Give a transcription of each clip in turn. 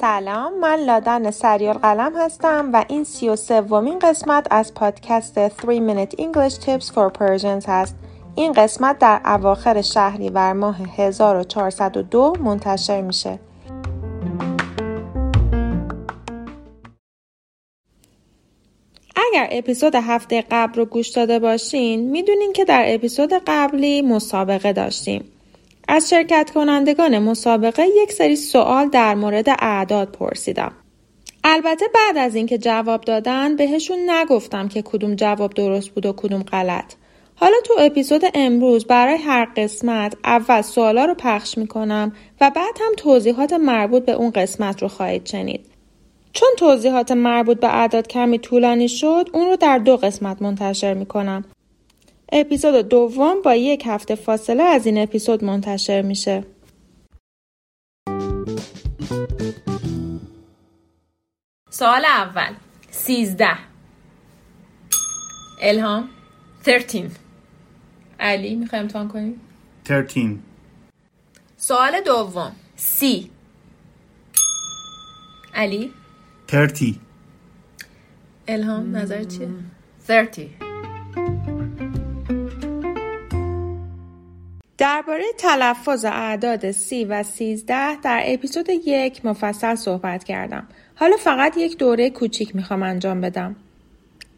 سلام من لادن سریال قلم هستم و این سی و سومین قسمت از پادکست 3 Minute English Tips for Persians هست. این قسمت در اواخر شهریور ماه 1402 منتشر میشه. اگر اپیزود هفته قبل رو گوش داده باشین می‌دونین که در اپیزود قبلی مسابقه داشتیم از شرکت کنندگان مسابقه یک سری سوال در مورد اعداد پرسیدم. البته بعد از اینکه جواب دادن بهشون نگفتم که کدوم جواب درست بود و کدوم غلط. حالا تو اپیزود امروز برای هر قسمت اول سوالا رو پخش می‌کنم و بعد هم توضیحات مربوط به اون قسمت رو خواهید شنید. چون توضیحات مربوط به اعداد کمی طولانی شد اون رو در دو قسمت منتشر می‌کنم. اپیزود دوم با یک هفته فاصله از این اپیزود منتشر میشه. سوال اول. سیزده. الهام. 13 علی می‌خوای امتحان کنیم 13 سوال دوم. سی. علی؟ 30 الهام نظر چیه 30 درباره تلفظ اعداد سی و سیزده در اپیزود یک مفصل صحبت کردم. حالا فقط یک دوره کوچیک می‌خوام انجام بدم.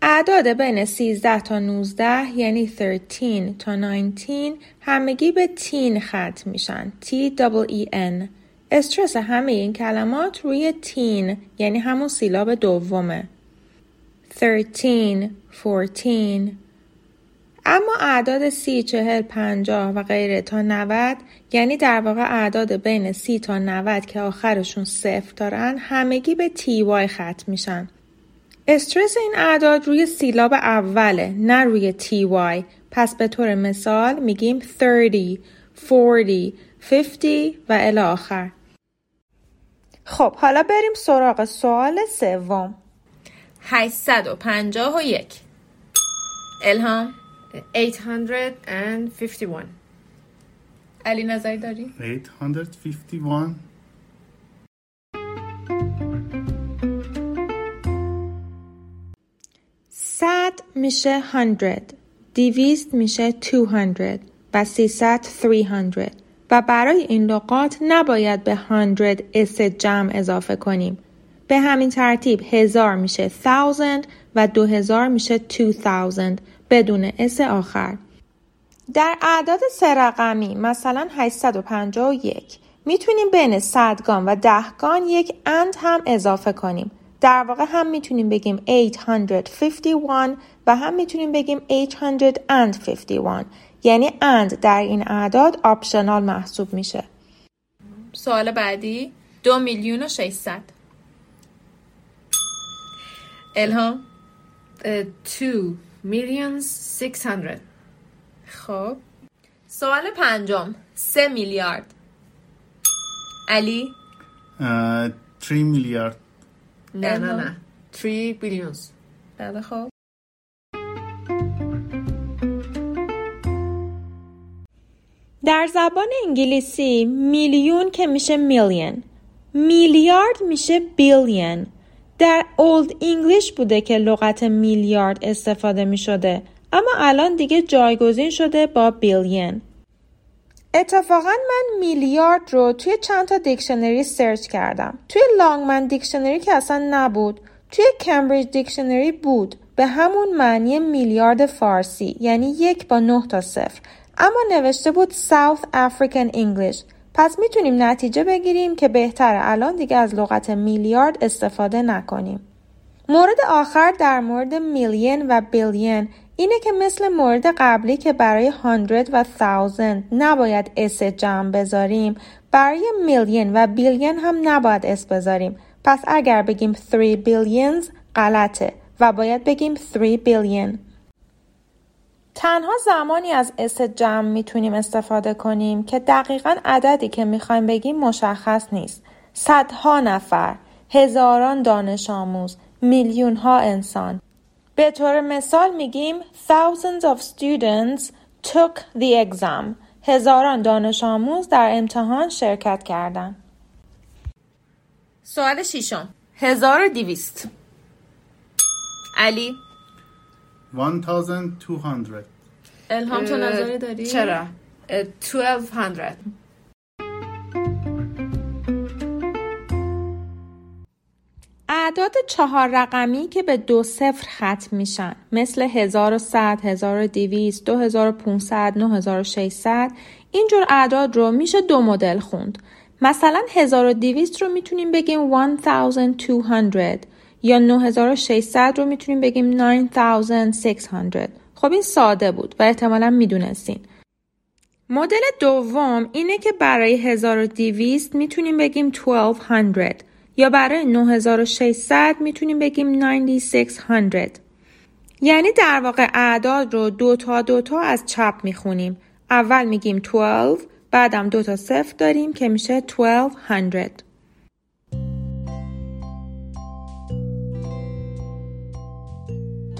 اعداد بین 13 تا 19 یعنی 13 تا 19 همگی به تین ختم میشن. T E N. استرس همه این کلمات روی تین یعنی همون سیلاب دومه. 13, 14, اما اعداد سی، چهل، پنجاه و غیره تا 90 یعنی در واقع اعداد بین سی تا 90 که آخرشون صفر دارن همگی به تی وای ختم میشن. استرس این اعداد روی سیلاب اوله نه روی تی وای پس به طور مثال میگیم 30, 40, 50 و الی آخر. خب حالا بریم سراغ سوال سوم. 851 الهام. 851 علی نظری داری؟ 851 صد میشه 100 دیویست میشه 200 و 300 300 و برای این لغات نباید به 100 s جمع اضافه کنیم. به همین ترتیب هزار میشه 1000 و 2000 میشه 2000 بدون s آخر. در اعداد سه رقمی مثلا 851 می‌تونیم بین صدگان و دهگان یک and هم اضافه کنیم. در واقع هم می‌تونیم بگیم 851 و هم می‌تونیم بگیم 851 یعنی and در این اعداد optional محسوب میشه. سوال بعدی دو میلیون و 600 الهام. 2 millions 600 خب. سوال پنجم سه میلیارد. علی؟ 3 میلیارد نه نه نه. 3 billions. بله خب. در زبان انگلیسی میلیون که میشه million. میلیارد میشه billion. در Old English بوده که لغت milliard استفاده می شده اما الان دیگه جایگزین شده با billion. اتفاقا من milliard رو توی چند تا دیکشنری search کردم. توی Longman Dictionary که اصلا نبود توی Cambridge Dictionary بود. به همون معنی میلیارد فارسی یعنی یک با نه تا صفر. اما نوشته بود South African English. پس می‌تونیم نتیجه بگیریم که بهتره الان دیگه از لغت milliard استفاده نکنیم. مورد آخر در مورد million و billion. اینه که مثل مورد قبلی که برای 100 و 1000 نباید s جمع بذاریم برای million و billion هم نباید s بذاریم. پس اگر بگیم 3 billions غلطه و باید بگیم 3 billion. تنها زمانی از اس جمع می‌تونیم استفاده کنیم که دقیقا عددی که می‌خوایم بگیم مشخص نیست. صدها نفر، هزاران دانش آموز، میلیون ها انسان. به طور مثال میگیم thousands of students took the exam. هزاران دانش آموز در امتحان شرکت کردند. سوال ششم 1200 علی 1200 الهام تو نظری داری؟ چرا؟ اه، 1200 اعداد چهار رقمی که به دو صفر ختم میشن مثل 1100, 1200, 2500, 9600 اینجور اعداد رو میشه دو مدل خوند. مثلا 1200 رو می‌تونیم بگیم 1200 یا 9600 رو می‌تونیم بگیم 9600 خب این ساده بود و احتمالا می‌دونستین. مدل دوم اینه که برای 1200 می‌تونیم بگیم 1200 یا برای 9600 می‌تونیم بگیم 9600 یعنی در واقع اعداد رو دو تا دو تا از چپ می‌خونیم اول میگیم 12 بعدم دو تا صفر داریم که میشه 1200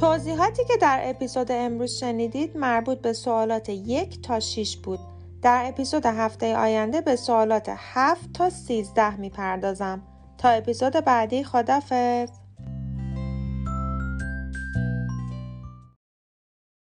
توضیحاتی که در اپیزود امروز شنیدید مربوط به سوالات یک تا 6 بود. در اپیزود هفته آینده به سوالات 7 تا 13 می‌پردازم. تا اپیزود بعدی خدافز.